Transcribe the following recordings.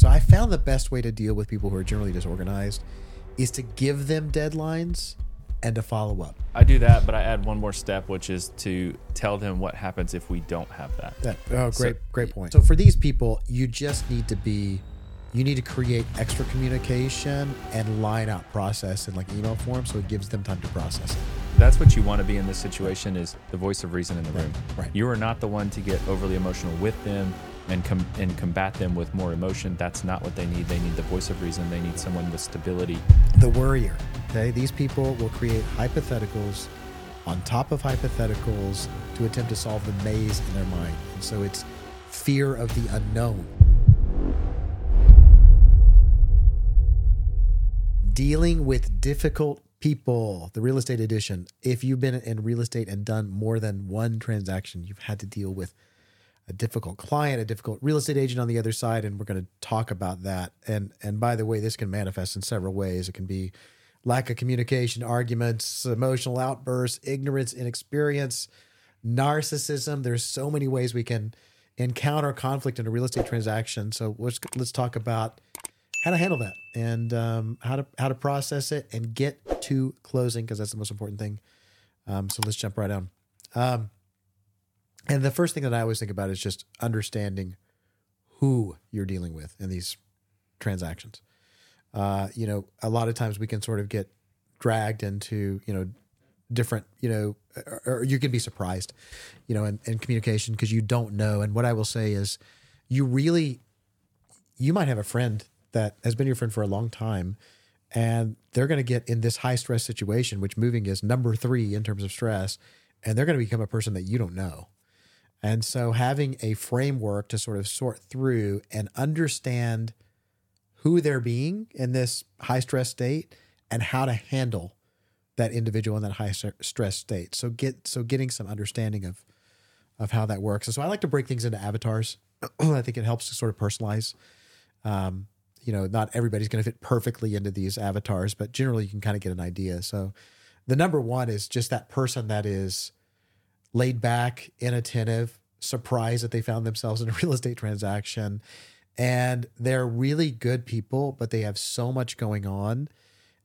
So I found the best way to deal with people who are generally disorganized is to give them deadlines and to follow up. I do that, but I add one more step, which is to tell them what happens if we don't have that. That, oh, great, great point. So for these people, you just need to be, you need to create extra communication and line out process in like email form, so it gives them time to process it. That's what you want to be in this situation is the voice of reason in the room. right. You are not the one to get overly emotional with them and com- and combat them with more emotion. That's not what they need. They need the voice of reason. They need someone with stability. The worrier. Okay, these people will create hypotheticals on top of hypotheticals to attempt to solve the maze in their mind, and so it's fear of the unknown. Dealing with difficult people, the real estate edition. If you've been in real estate and done more than one transaction, you've had to deal with a difficult client, a difficult real estate agent on the other side, and we're going to talk about that. And and by the way, this can manifest in several ways. It can be lack of communication, arguments, emotional outbursts, ignorance, inexperience, narcissism. There's so many ways we can encounter conflict in a real estate transaction. So let's let's talk about how to handle that and um, how to how to process it and get to closing because that's the most important thing. Um, so let's jump right on. Um, and the first thing that I always think about is just understanding who you're dealing with in these transactions. Uh, you know, a lot of times we can sort of get dragged into, you know, different, you know, or, or you can be surprised, you know, in, in communication because you don't know. And what I will say is you really, you might have a friend that has been your friend for a long time and they're going to get in this high stress situation, which moving is number three in terms of stress, and they're going to become a person that you don't know. And so having a framework to sort of sort through and understand who they're being in this high stress state and how to handle that individual in that high stress state. So get so getting some understanding of of how that works. And so I like to break things into avatars. I think it helps to sort of personalize. Um, you know, not everybody's going to fit perfectly into these avatars, but generally you can kind of get an idea. So the number one is just that person that is laid back, inattentive, surprised that they found themselves in a real estate transaction. And they're really good people, but they have so much going on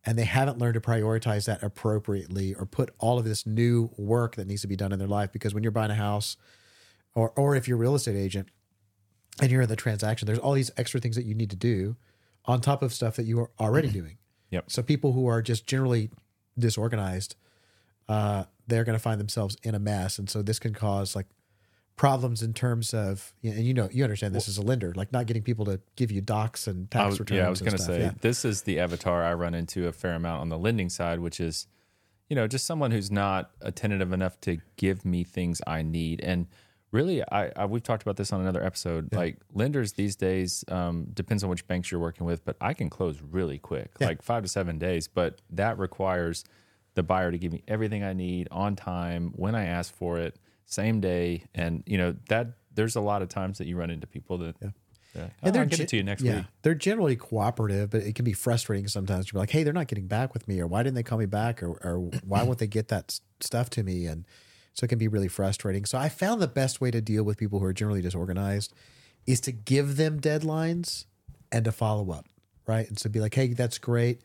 and they haven't learned to prioritize that appropriately or put all of this new work that needs to be done in their life. Because when you're buying a house or, or if you're a real estate agent and you're in the transaction, there's all these extra things that you need to do on top of stuff that you are already doing. Yep. So people who are just generally disorganized, uh, they're going to find themselves in a mess, and so this can cause like problems in terms of and you know you understand this as a lender like not getting people to give you docs and tax was, returns yeah i was going to say yeah. this is the avatar i run into a fair amount on the lending side which is you know just someone who's not attentive enough to give me things i need and really i, I we've talked about this on another episode Yeah. like lenders these days um, depends on which banks you're working with but i can close really quick Yeah. like five to seven days but that requires the buyer to give me everything i need on time when i ask for it same day and you know that there's a lot of times that you run into people that yeah. and oh, I'll they're get gen- it to you next yeah, week They're generally cooperative, but it can be frustrating sometimes. You're like, hey, they're not getting back with me, or why didn't they call me back, or, or why won't they get that stuff to me? And so it can be really frustrating. So I found the best way to deal with people who are generally disorganized is to give them deadlines and to follow up, right? And so be like, hey, that's great.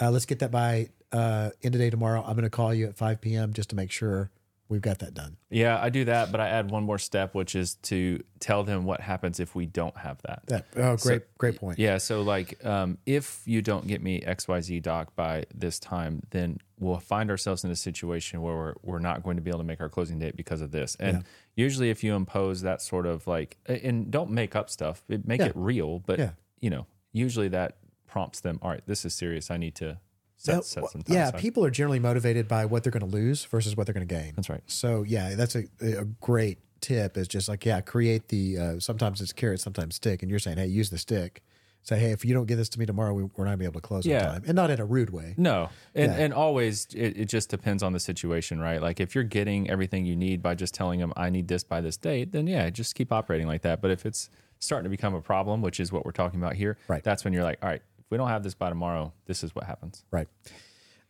Uh, let's get that by uh, end of day tomorrow. I'm going to call you at 5 p.m. just to make sure we've got that done. Yeah, I do that, but I add one more step, which is to tell them what happens if we don't have that. That oh, great, great point. Yeah, so like, um, if you don't get me X Y Z doc by this time, then we'll find ourselves in a situation where we're, we're not going to be able to make our closing date because of this. And usually, if you impose that sort of like, and don't make up stuff, make Yeah. it real. But Yeah. you know, usually that prompts them. All right, this is serious. I need to set, Well, set some time. yeah, aside." people are generally motivated by what they're going to lose versus what they're going to gain. That's right. So yeah, that's a, a great tip. Is just like yeah, create the. Uh, sometimes it's carrot, sometimes stick, and you're saying hey, use the stick. Say hey, if you don't get this to me tomorrow, we, we're not gonna be able to close Yeah. on time, and not in a rude way. No, and Yeah. and always it, it just depends on the situation, right? Like if you're getting everything you need by just telling them I need this by this date, then yeah, just keep operating like that. But if it's starting to become a problem, which is what we're talking about here, Right. That's when you're like, all right, we don't have this by tomorrow, this is what happens. Right.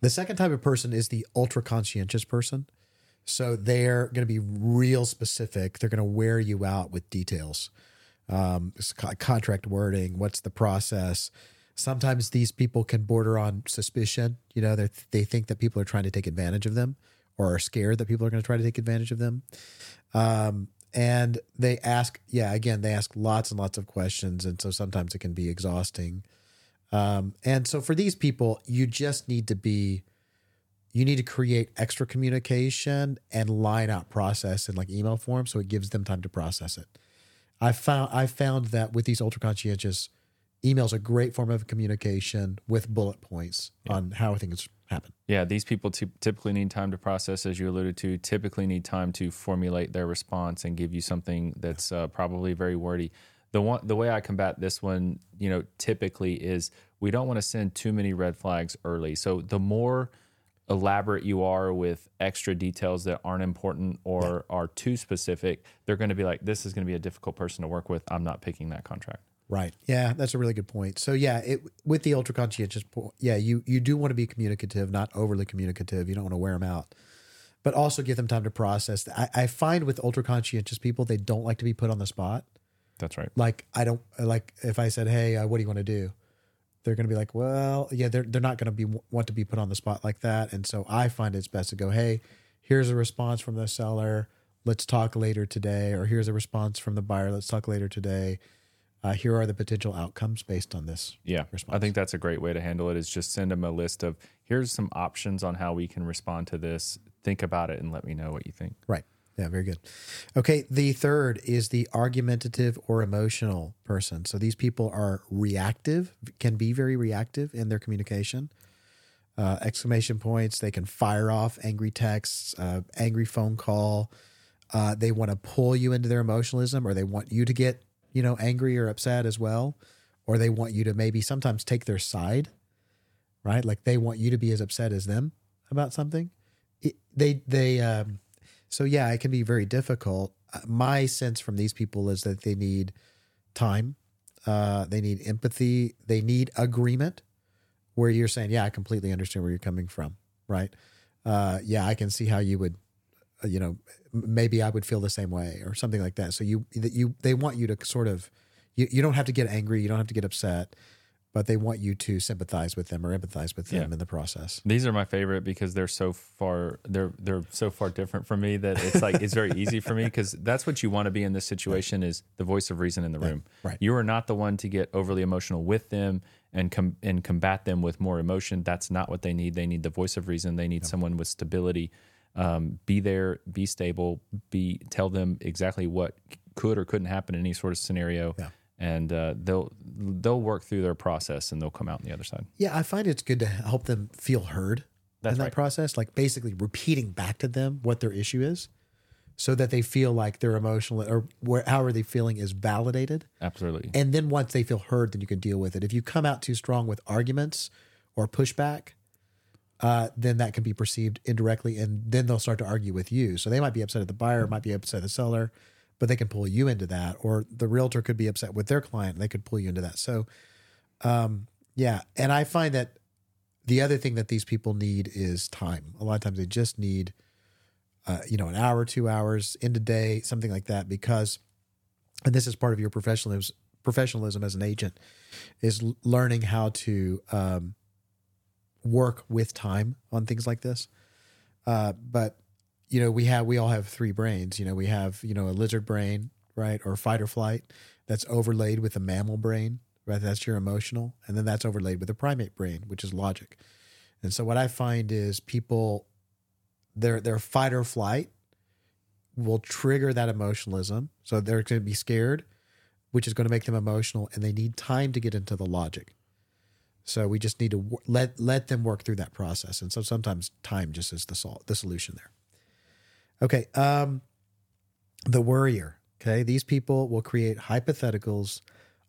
The second type of person is the ultra conscientious person. So they're going to be real specific. They're going to wear you out with details. um, co- contract wording, what's the process. Sometimes these people can border on suspicion. You know, they they think that people are trying to take advantage of them, or are scared that people are going to try to take advantage of them. Um, and they ask, yeah, again, they ask lots and lots of questions, and so sometimes it can be exhausting. Um, and so for these people, you just need to be, you need to create extra communication and line out process in like email form, so it gives them time to process it. I found I found that with these ultra conscientious, emails a great form of communication with bullet points on how things happen. Yeah, these people ty- typically need time to process, as you alluded to. Typically need time to formulate their response and give you something that's uh, probably very wordy. The one, the way I combat this one, you know, typically is we don't want to send too many red flags early. So the more elaborate you are with extra details that aren't important or are too specific, they're going to be like, "This is going to be a difficult person to work with. I'm not picking that contract." Right. Yeah, that's a really good point. So yeah, it with the ultra conscientious, yeah, you you do want to be communicative, not overly communicative. You don't want to wear them out, but also give them time to process. I, I find with ultra conscientious people, they don't like to be put on the spot. That's right. Like I don't like if I said, "Hey, uh, what do you want to do?" They're going to be like, "Well, yeah." They're they're not going to be want to be put on the spot like that. And so I find it's best to go, "Hey, here's a response from the seller. Let's talk later today," or "Here's a response from the buyer. Let's talk later today." Uh, here are the potential outcomes based on this. Yeah, response. I think that's a great way to handle it. Is just send them a list of here's some options on how we can respond to this. Think about it and let me know what you think. Right. Yeah, very good. Okay, the third is the argumentative or emotional person. So these people are reactive, can be very reactive in their communication. Uh, exclamation points, they can fire off angry texts, uh, angry phone call. Uh, they want to pull you into their emotionalism or they want you to get, you know, angry or upset as well. Or they want you to maybe sometimes take their side, right? Like they want you to be as upset as them about something. It, they, they, um, so yeah, it can be very difficult. Uh, My sense from these people is that they need time, uh, they need empathy, they need agreement. Where you're saying, "Yeah, I completely understand where you're coming from," right? Uh, yeah, I can see how you would, uh, you know, maybe I would feel the same way or something like that. So you that you they want you to sort of, you, you don't have to get angry, you don't have to get upset, but they want you to sympathize with them or empathize with them Yeah. in the process. These are my favorite because they're so far they're they're so far different from me that it's like it's very easy for me because that's what you want to be in this situation is the voice of reason in the room. right. You are not the one to get overly emotional with them and com- and combat them with more emotion. That's not what they need. They need the voice of reason. They need someone with stability. Um, be there, be stable, be tell them exactly what could or couldn't happen in any sort of scenario. Yeah. And uh, they'll they'll work through their process and they'll come out on the other side. Yeah, I find it's good to help them feel heard That's in that right. process, like basically repeating back to them what their issue is so that they feel like their emotional or where, however they feeling is validated. Absolutely. And then once they feel heard, then you can deal with it. If you come out too strong with arguments or pushback, uh, then that can be perceived indirectly, and then they'll start to argue with you. So they might be upset at the buyer, might be upset at the seller, but they can pull you into that. Or the realtor could be upset with their client, and they could pull you into that. So, um, yeah, and I find that the other thing that these people need is time. A lot of times they just need, uh, you know, an hour, two hours in the day, something like that, because, and this is part of your professionalism professionalism as an agent is learning how to um, work with time on things like this. Uh, but you know, we have we all have three brains. You know, we have you know a lizard brain, right, or fight or flight that's overlaid with a mammal brain, right? That's your emotional, and then that's overlaid with a primate brain, which is logic. And so what I find is people their their fight or flight will trigger that emotionalism. So they're going to be scared, which is going to make them emotional, and they need time to get into the logic. So we just need to let let them work through that process, and so sometimes time just is the sol- the solution there. Okay, um, the worrier. Okay, these people will create hypotheticals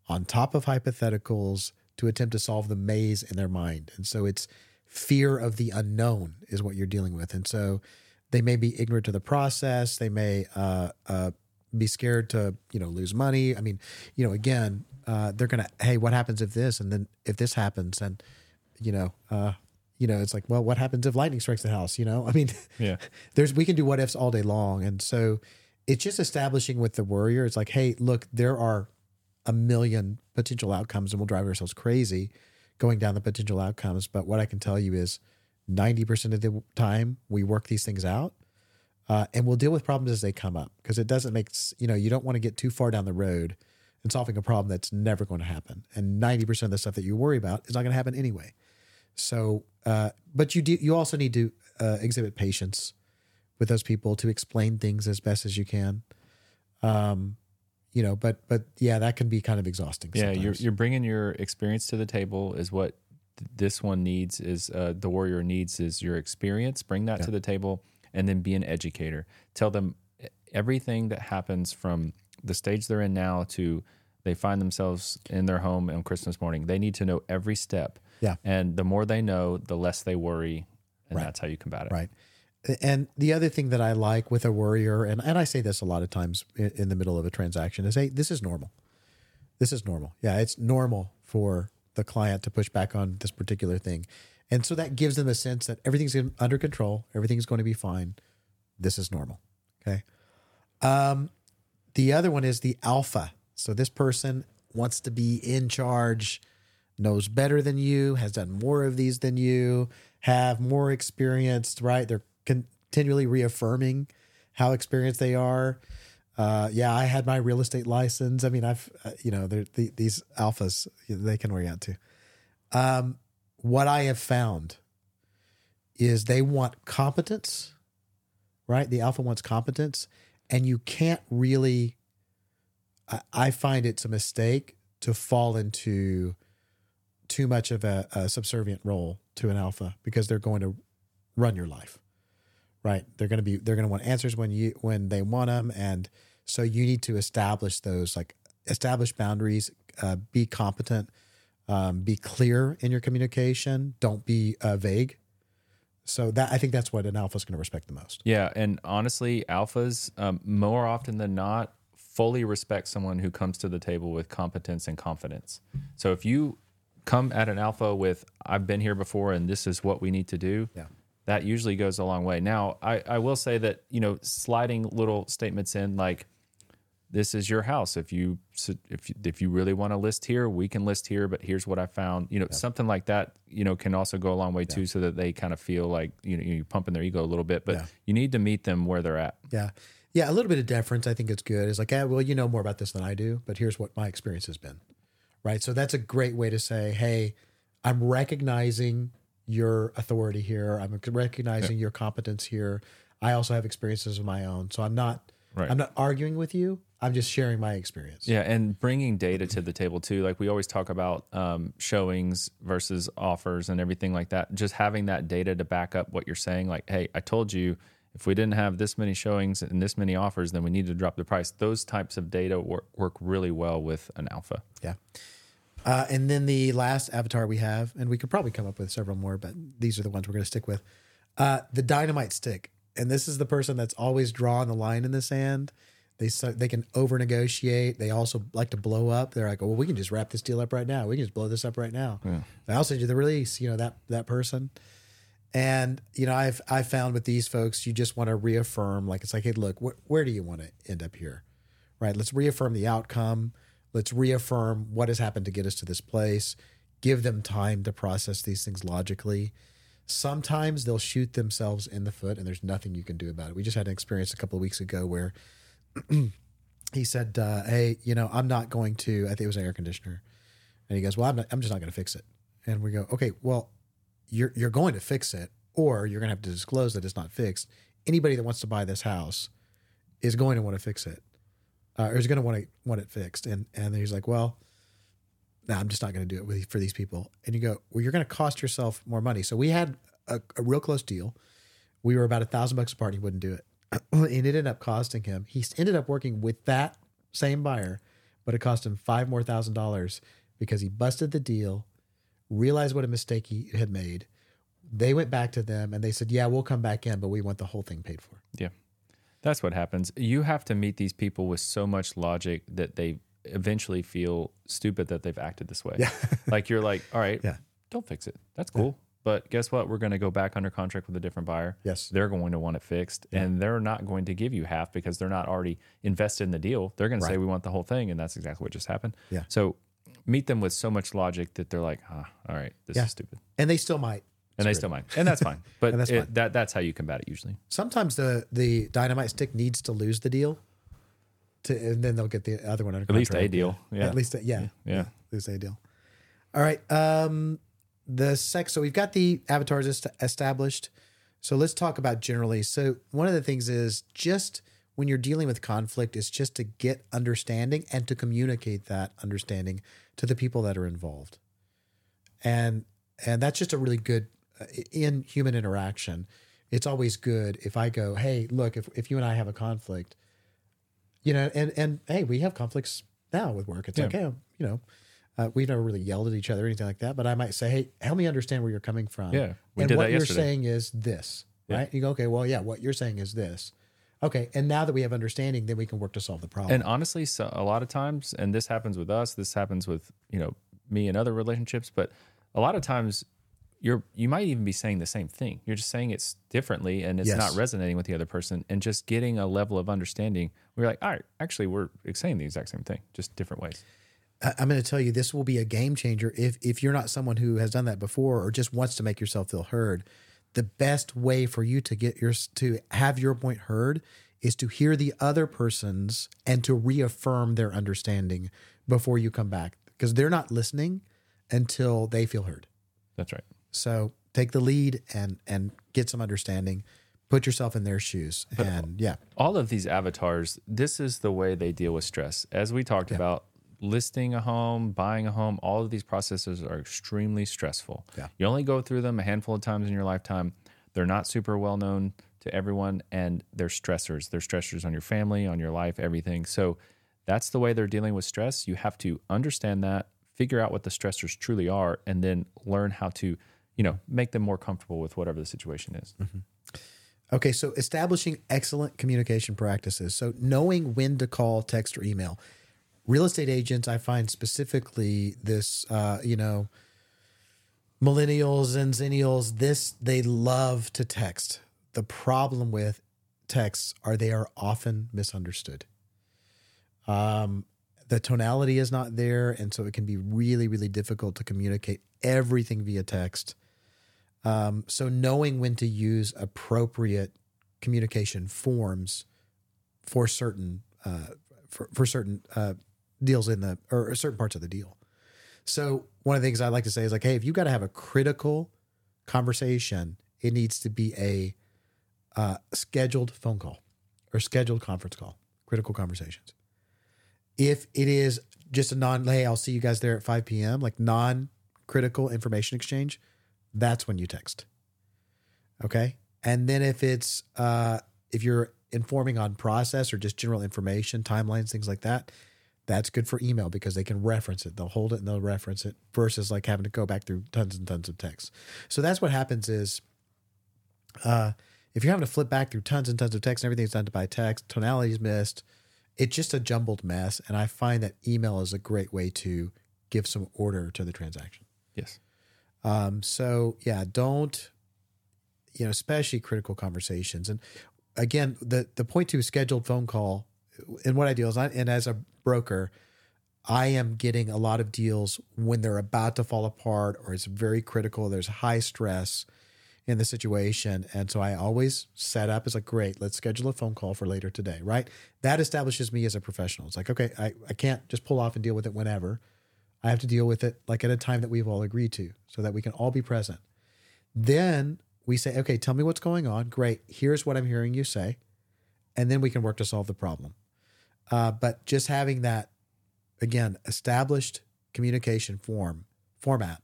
on top of hypotheticals to attempt to solve the maze in their mind, and so it's fear of the unknown is what you're dealing with, and so they may be ignorant to the process. They may uh, uh, be scared to you know lose money. I mean, you know, again, uh, they're gonna hey, what happens if this and then if this happens and you know, uh, you know, it's like well, what happens if lightning strikes the house? You know, I mean, Yeah. there's we can do what ifs all day long, and so it's just establishing with the worrier. It's like hey, look, there are a million potential outcomes and we'll drive ourselves crazy going down the potential outcomes. But what I can tell you is 90% of the time we work these things out uh, and we'll deal with problems as they come up because it doesn't make, you know, you don't want to get too far down the road and solving a problem that's never going to happen. And 90% of the stuff that you worry about is not going to happen anyway. So, uh, but you do, you also need to uh, exhibit patience with those people to explain things as best as you can. Um, you know, but but yeah, that can be kind of exhausting. Yeah, you're you're bringing your experience to the table is what th- this one needs is uh, the warrior needs is your experience. Bring that to the table and then be an educator. Tell them everything that happens from the stage they're in now to they find themselves in their home on Christmas morning. They need to know every step. Yeah. And the more they know, the less they worry, and that's how you combat it. right. And the other thing that I like with a worrier, and, and I say this a lot of times in, in the middle of a transaction, is hey, this is normal. This is normal. Yeah, it's normal for the client to push back on this particular thing. And so that gives them a sense that everything's in, under control, everything's going to be fine. This is normal. Okay. Um, the other one is the alpha. So this person wants to be in charge, knows better than you, has done more of these than you, have more experience, right? They're continually reaffirming how experienced they are. Uh, yeah, I had my real estate license. I mean, I've, uh, you know, the, these alphas, they can orient to. Um, what I have found is they want competence, right? The alpha wants competence, and you can't really. I, I find it's a mistake to fall into too much of a, a subservient role to an alpha because they're going to run your life, right? They're going to be they're going to want answers when you when they want them, and so you need to establish those like establish boundaries, uh, be competent, um, be clear in your communication, don't be uh, vague. So that I think that's what an alpha is going to respect the most. Yeah, and honestly, alphas um, more often than not fully respect someone who comes to the table with competence and confidence. So if you come at an alpha with "I've been here before and this is what we need to do," Yeah. that usually goes a long way. Now, I, I will say that you know sliding little statements in like this is your house if you if you, if you really want to list here we can list here but here's what i found you know something like that you know can also go a long way too so that they kind of feel like you know you're pumping their ego a little bit but Yeah. you need to meet them where they're at Yeah. Yeah. A little bit of deference, I think it's good. It's like, yeah, well, you know more about this than I do, but here's what my experience has been. Right. So that's a great way to say, hey, I'm recognizing your authority here. I'm recognizing your competence here. I also have experiences of my own. So I'm not, Right. I'm not arguing with you. I'm just sharing my experience. Yeah, and bringing data to the table too. Like we always talk about um, showings versus offers and everything like that. Just having that data to back up what you're saying. Like, hey, I told you if we didn't have this many showings and this many offers, then we need to drop the price. Those types of data work, work really well with an alpha. Yeah. Uh, and then the last avatar we have, and we could probably come up with several more, but these are the ones we're going to stick with. Uh, the dynamite stick, and this is the person that's always drawing the line in the sand. They they can over negotiate. They also like to blow up. They're like, well, we can just wrap this deal up right now. We can just blow this up right now. I'll send you the release. You know that that person. And you know, I've I found with these folks, you just want to reaffirm. Like it's like, hey, look, wh- where do you want to end up here? Right? Let's reaffirm the outcome. Let's reaffirm what has happened to get us to this place. Give them time to process these things logically. Sometimes they'll shoot themselves in the foot, and there's nothing you can do about it. We just had an experience a couple of weeks ago where he said, uh, "Hey, you know, I'm not going to." I think it was an air conditioner, and he goes, "Well, I'm not, I'm just not going to fix it." And we go, "Okay, well, you're you're going to fix it, or you're going to have to disclose that it's not fixed. Anybody that wants to buy this house is going to want to fix it, uh, or is going to want to want it fixed." And and he's like, "Well." No, I'm just not going to do it with, for these people. And you go, well, you're going to cost yourself more money. So we had a, a real close deal. We were about a thousand bucks apart. And He wouldn't do it. and it ended up costing him. He ended up working with that same buyer, but it cost him five more thousand dollars because he busted the deal, realized what a mistake he had made. They went back to them and they said, "Yeah, we'll come back in, but we want the whole thing paid for." Yeah. That's what happens. You have to meet these people with so much logic that they eventually feel stupid that they've acted this way. Yeah. like you're like, all right, Yeah. don't fix it. That's cool. but guess what? We're going to go back under contract with a different buyer. Yes. They're going to want it fixed and they're not going to give you half because they're not already invested in the deal. They're going to say, we want the whole thing. And that's exactly what just happened. Yeah. So meet them with so much logic that they're like, ah, all right, this Yeah. is stupid. And they still might. And they still mind. And that's fine. But that's it- fine. that that's how you combat it usually. Sometimes the the dynamite stick needs to lose the deal, to and then they'll get the other one under At least a deal. Yeah. At least, a, yeah, Yeah. lose a deal. All right. Um, the sex. So we've got the avatars est- established. So let's talk about generally. So one of the things is just when you're dealing with conflict, is just to get understanding and to communicate that understanding to the people that are involved, and and that's just a really good uh, in human interaction. It's always good if I go, hey, look, if if you and I have a conflict, you know, and and hey, we have conflicts now with work. It's Yeah. like, hey, you know, uh, we've never really yelled at each other or anything like that. But I might say, hey, help me understand where you're coming from. Yeah, we and did what that you're yesterday. saying is this, right? You go, okay, well, yeah, what you're saying is this. Okay, and now that we have understanding, then we can work to solve the problem. And honestly, so a lot of times, and this happens with us, this happens with you know me and other relationships, but a lot of times you're you might even be saying the same thing. You're just saying it's differently, and it's Yes. not resonating with the other person, and just getting a level of understanding. We're like, all right, actually, we're saying the exact same thing, just different ways. I'm going to tell you, this will be a game changer if if you're not someone who has done that before or just wants to make yourself feel heard. The best way for you to get your to have your point heard is to hear the other person's and to reaffirm their understanding before you come back because they're not listening until they feel heard. That's right. So take the lead and and get some understanding. Put yourself in their shoes, and yeah, all of these avatars, this is the way they deal with stress. As we talked about, listing a home, buying a home, all of these processes are extremely stressful. Yeah. You only go through them a handful of times in your lifetime. They're not super well known to everyone, and they're stressors. They're stressors on your family, on your life, everything. So that's the way they're dealing with stress. You have to understand that, figure out what the stressors truly are, and then learn how to, you know, make them more comfortable with whatever the situation is. Mm-hmm. Okay, so establishing excellent communication practices. So knowing when to call, text, or email. Real estate agents, I find specifically this, uh, you know, millennials and zennials, this they love to text. The problem with texts are they are often misunderstood. Um, the tonality is not there, and so it can be really, really difficult to communicate everything via text. Um, so knowing when to use appropriate communication forms for certain uh, for, for certain uh, deals in the or certain parts of the deal. So one of the things I like to say is like, hey, if you got to have a critical conversation, it needs to be a uh, scheduled phone call or scheduled conference call. Critical conversations. If it is just a non, hey, I'll see you guys there at five p.m. Like non-critical information exchange, that's when you text. Okay. And then if it's uh if you're informing on process or just general information, timelines, things like that, that's good for email because they can reference it. They'll hold it and they'll reference it versus like having to go back through tons and tons of text. So that's what happens is uh if you're having to flip back through tons and tons of text and everything's done by text, tonality's missed, it's just a jumbled mess. And I find that email is a great way to give some order to the transaction. Yes. Um, so yeah, don't you know, especially critical conversations. And again, the the point to scheduled phone call, and what I do is, I, and as a broker, I am getting a lot of deals when they're about to fall apart or it's very critical. There's high stress in the situation, and so I always set up as like, great, let's schedule a phone call for later today. Right? That establishes me as a professional. It's like, okay, I, I can't just pull off and deal with it whenever. I have to deal with it like at a time that we've all agreed to so that we can all be present. Then we say, okay, tell me what's going on. Great. Here's what I'm hearing you say. And then we can work to solve the problem. Uh, but just having that, again, established communication form format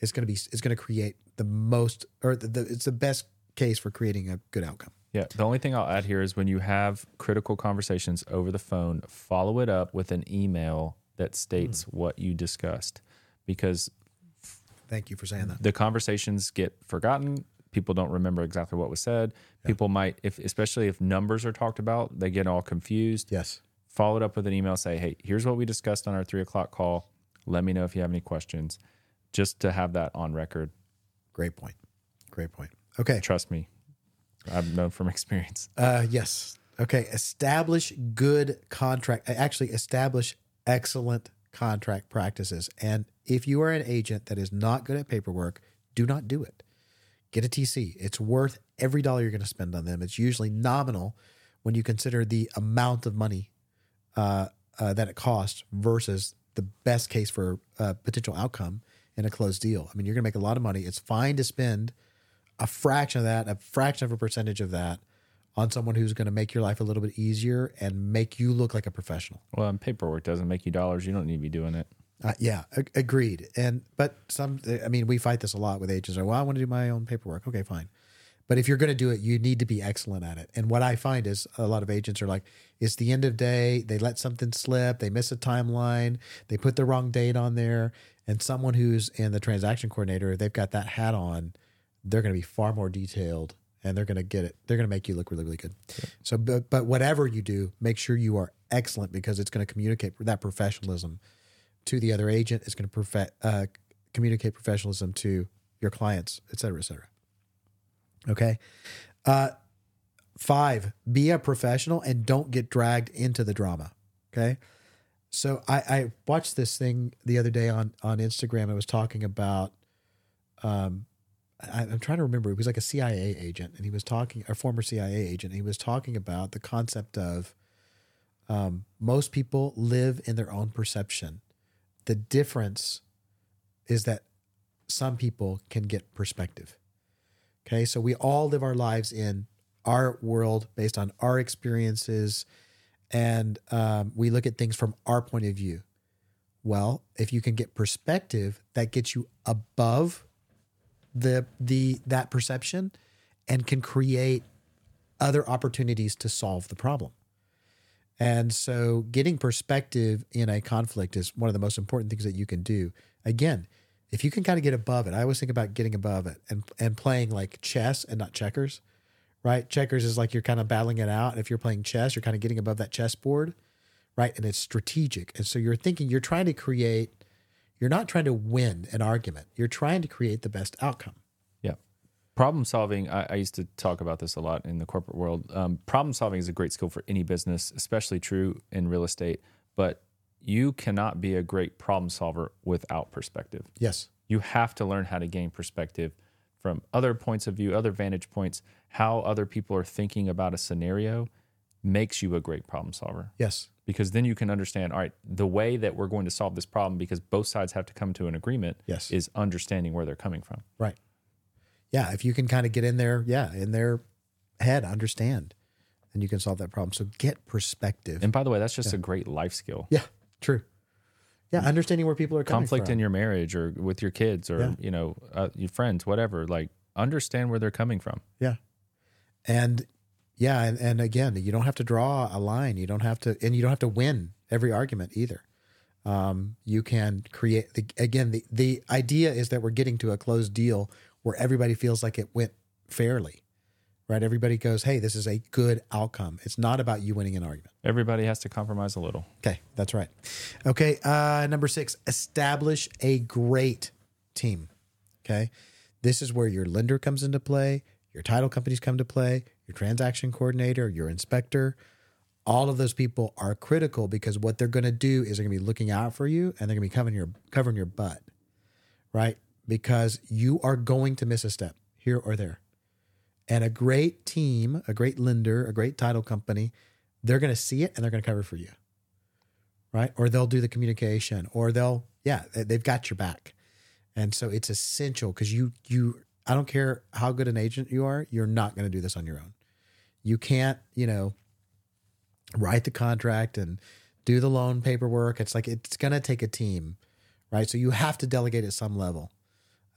is going to be is going to create the most or the, the it's the best case for creating a good outcome. Yeah. The only thing I'll add here is when you have critical conversations over the phone, follow it up with an email that states what you discussed because Thank you for saying that. the conversations get forgotten. People don't remember exactly what was said. People might, if especially if numbers are talked about, they get all confused. Yes. Follow it up with an email. Say, hey, here's what we discussed on our three o'clock call. Let me know if you have any questions. Just to have that on record. Great point. Great point. Okay. Trust me, I've known from experience. Uh, yes. Okay. Establish good contract. Actually, establish excellent contract practices. And if you are an agent that is not good at paperwork, do not do it. Get a TC. It's worth every dollar you're going to spend on them. It's usually nominal when you consider the amount of money uh, uh, that it costs versus the best case for uh, potential outcome in a closed deal. I mean, you're going to make a lot of money. It's fine to spend a fraction of that, a fraction of a percentage of that on someone who's going to make your life a little bit easier and make you look like a professional. Well, and paperwork doesn't make you dollars. You don't need to be doing it. Uh, yeah, ag- agreed. And but some, I mean, we fight this a lot with agents. Are well, I want to do my own paperwork. Okay, fine. But if you're going to do it, you need to be excellent at it. And what I find is a lot of agents are like, it's the end of day. They let something slip. They miss a timeline. They put the wrong date on there. And someone who's in the transaction coordinator, they've got that hat on. They're going to be far more detailed, and they're going to get it. They're going to make you look really, really good. So, but but whatever you do, make sure you are excellent because it's going to communicate that professionalism to the other agent. It's going to perfect, uh, communicate professionalism to your clients, et cetera, et cetera. Okay. Uh, five, be a professional and don't get dragged into the drama. Okay. So I, I watched this thing the other day on, on Instagram. It was talking about, um, I, I'm trying to remember. It was like a CIA agent, and he was talking, a former CIA agent. And he was talking about the concept of um, most people live in their own perception. The difference is that some people can get perspective. Okay, so we all live our lives in our world based on our experiences, and um, we look at things from our point of view. Well, if you can get perspective, that gets you above the the that perception, and can create other opportunities to solve the problem. And so, getting perspective in a conflict is one of the most important things that you can do. Again, if you can kind of get above it, I always think about getting above it and and playing like chess and not checkers, right? Checkers is like you're kind of battling it out. And if you're playing chess, you're kind of getting above that chessboard, right? And it's strategic. And so you're thinking, you're trying to create, you're not trying to win an argument. You're trying to create the best outcome. Yeah. Problem solving, I, I used to talk about this a lot in the corporate world. Um, problem solving is a great skill for any business, especially true in real estate. But you cannot be a great problem solver without perspective. Yes. You have to learn how to gain perspective from other points of view, other vantage points, how other people are thinking about a scenario makes you a great problem solver. Yes. Because then you can understand, all right, the way that we're going to solve this problem, because both sides have to come to an agreement, Yes. is understanding where they're coming from. Right. Yeah. If you can kind of get in there, yeah, in their head, understand, then you can solve that problem. So get perspective. And by the way, that's just a great life skill. yeah. True. Yeah. Understanding where people are coming Conflict from. in your marriage or with your kids or Yeah. you know uh, your friends, whatever. Like understand where they're coming from. Yeah. And yeah, and, and again, you don't have to draw a line. You don't have to, and you don't have to win every argument either. Um, you can create the, again, the, the idea is that we're getting to a closed deal where everybody feels like it went fairly, right? Everybody goes, Hey, this is a good outcome. It's not about you winning an argument. Everybody has to compromise a little. Okay. That's right. Okay. Uh, number six, establish a great team. Okay. This is where your lender comes into play, your title companies come to play, your transaction coordinator, your inspector. All of those people are critical because what they're going to do is they're going to be looking out for you and they're going to be covering your covering your butt, right? Because you are going to miss a step here or there. And a great team, a great lender, a great title company, they're going to see it and they're going to cover for you, right? Or they'll do the communication, or they'll, yeah, they- they've got your back. And so it's essential because you, you, I don't care how good an agent you are, you're not going to do this on your own. You can't, you know, write the contract and do the loan paperwork. It's like it's going to take a team, right? So you have to delegate at some level.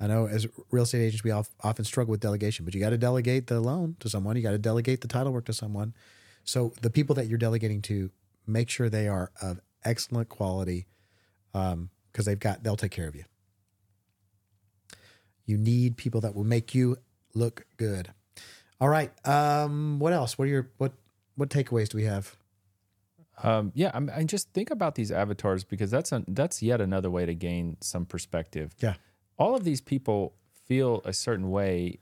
I know as real estate agents, we often struggle with delegation, but you got to delegate the loan to someone. You got to delegate the title work to someone. So the people that you're delegating to, make sure they are of excellent quality because they've got they'll take care of you. You need people that will make you look good. All right. Um, what else? What are your what what takeaways do we have? Um, yeah, I'm, I just think about these avatars because that's a, that's yet another way to gain some perspective. Yeah. All of these people feel a certain way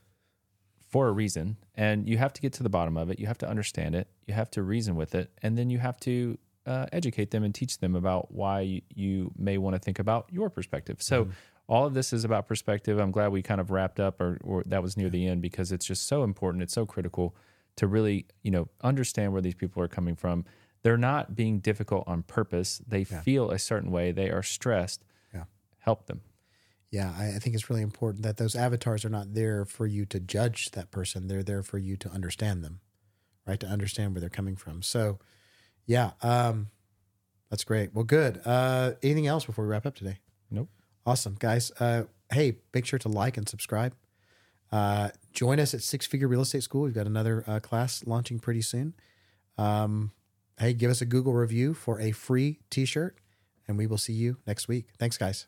for a reason and you have to get to the bottom of it. You have to understand it. You have to reason with it and then you have to uh, educate them and teach them about why you, may want to think about your perspective. So all of this is about perspective. I'm glad we kind of wrapped up or, or that was near the end because it's just so important. It's so critical to really you know understand where these people are coming from. They're not being difficult on purpose. They feel a certain way. They are stressed. Yeah. help them Yeah, I, I think it's really important that those avatars are not there for you to judge that person. They're there for you to understand them, right? To understand where they're coming from. So, yeah, um, that's great. Well, good. Uh, anything else before we wrap up today? Nope. Awesome, guys. Uh, hey, make sure to like and subscribe. Uh, join us at Six Figure Real Estate School. We've got another uh, class launching pretty soon. Um, hey, give us a Google review for a free T-shirt, and we will see you next week. Thanks, guys.